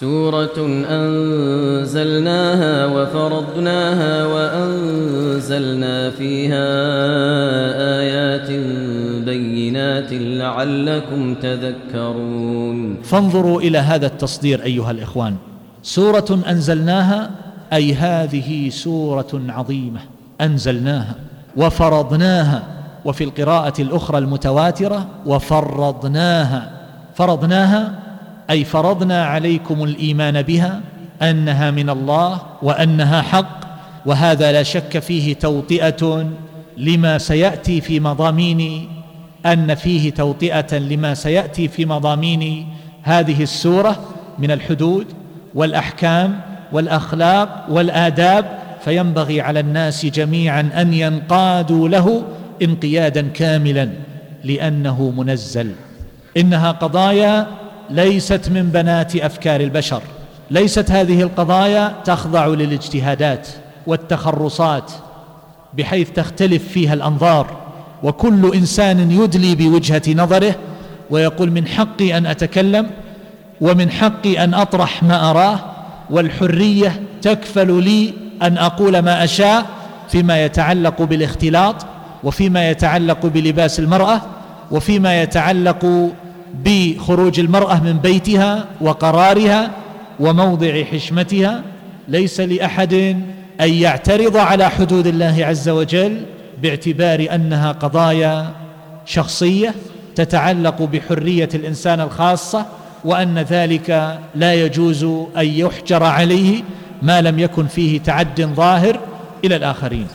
سورة أنزلناها وفرضناها وأنزلنا فيها آيات بينات لعلكم تذكرون. فانظروا إلى هذا التصدير أيها الإخوان. سورة أنزلناها أي هذه سورة عظيمة. أنزلناها وفرضناها وفي القراءة الأخرى المتواترة وفرضناها. فرضناها أي فرضنا عليكم الإيمان بها أنها من الله وأنها حق وهذا لا شك فيه توطئة لما سيأتي في مضامين أن فيه توطئة لما سيأتي في مضامين هذه السورة من الحدود والأحكام والأخلاق والآداب. فينبغي على الناس جميعا أن ينقادوا له انقيادا كاملا لأنه منزل. إنها قضايا ليست من بنات أفكار البشر. ليست هذه القضايا تخضع للاجتهادات والتخرصات بحيث تختلف فيها الأنظار. وكل إنسان يدلي بوجهة نظره ويقول من حقي أن أتكلم ومن حقي أن أطرح ما أراه والحرية تكفل لي أن أقول ما أشاء فيما يتعلق بالاختلاط وفيما يتعلق بلباس المرأة وفيما يتعلق بخروج المرأة من بيتها وقرارها وموضع حشمتها ليس لأحد أن يعترض على حدود الله عز وجل باعتبار أنها قضايا شخصية تتعلق بحرية الإنسان الخاصة وأن ذلك لا يجوز أن يحجر عليه ما لم يكن فيه تعد ظاهر إلى الآخرين.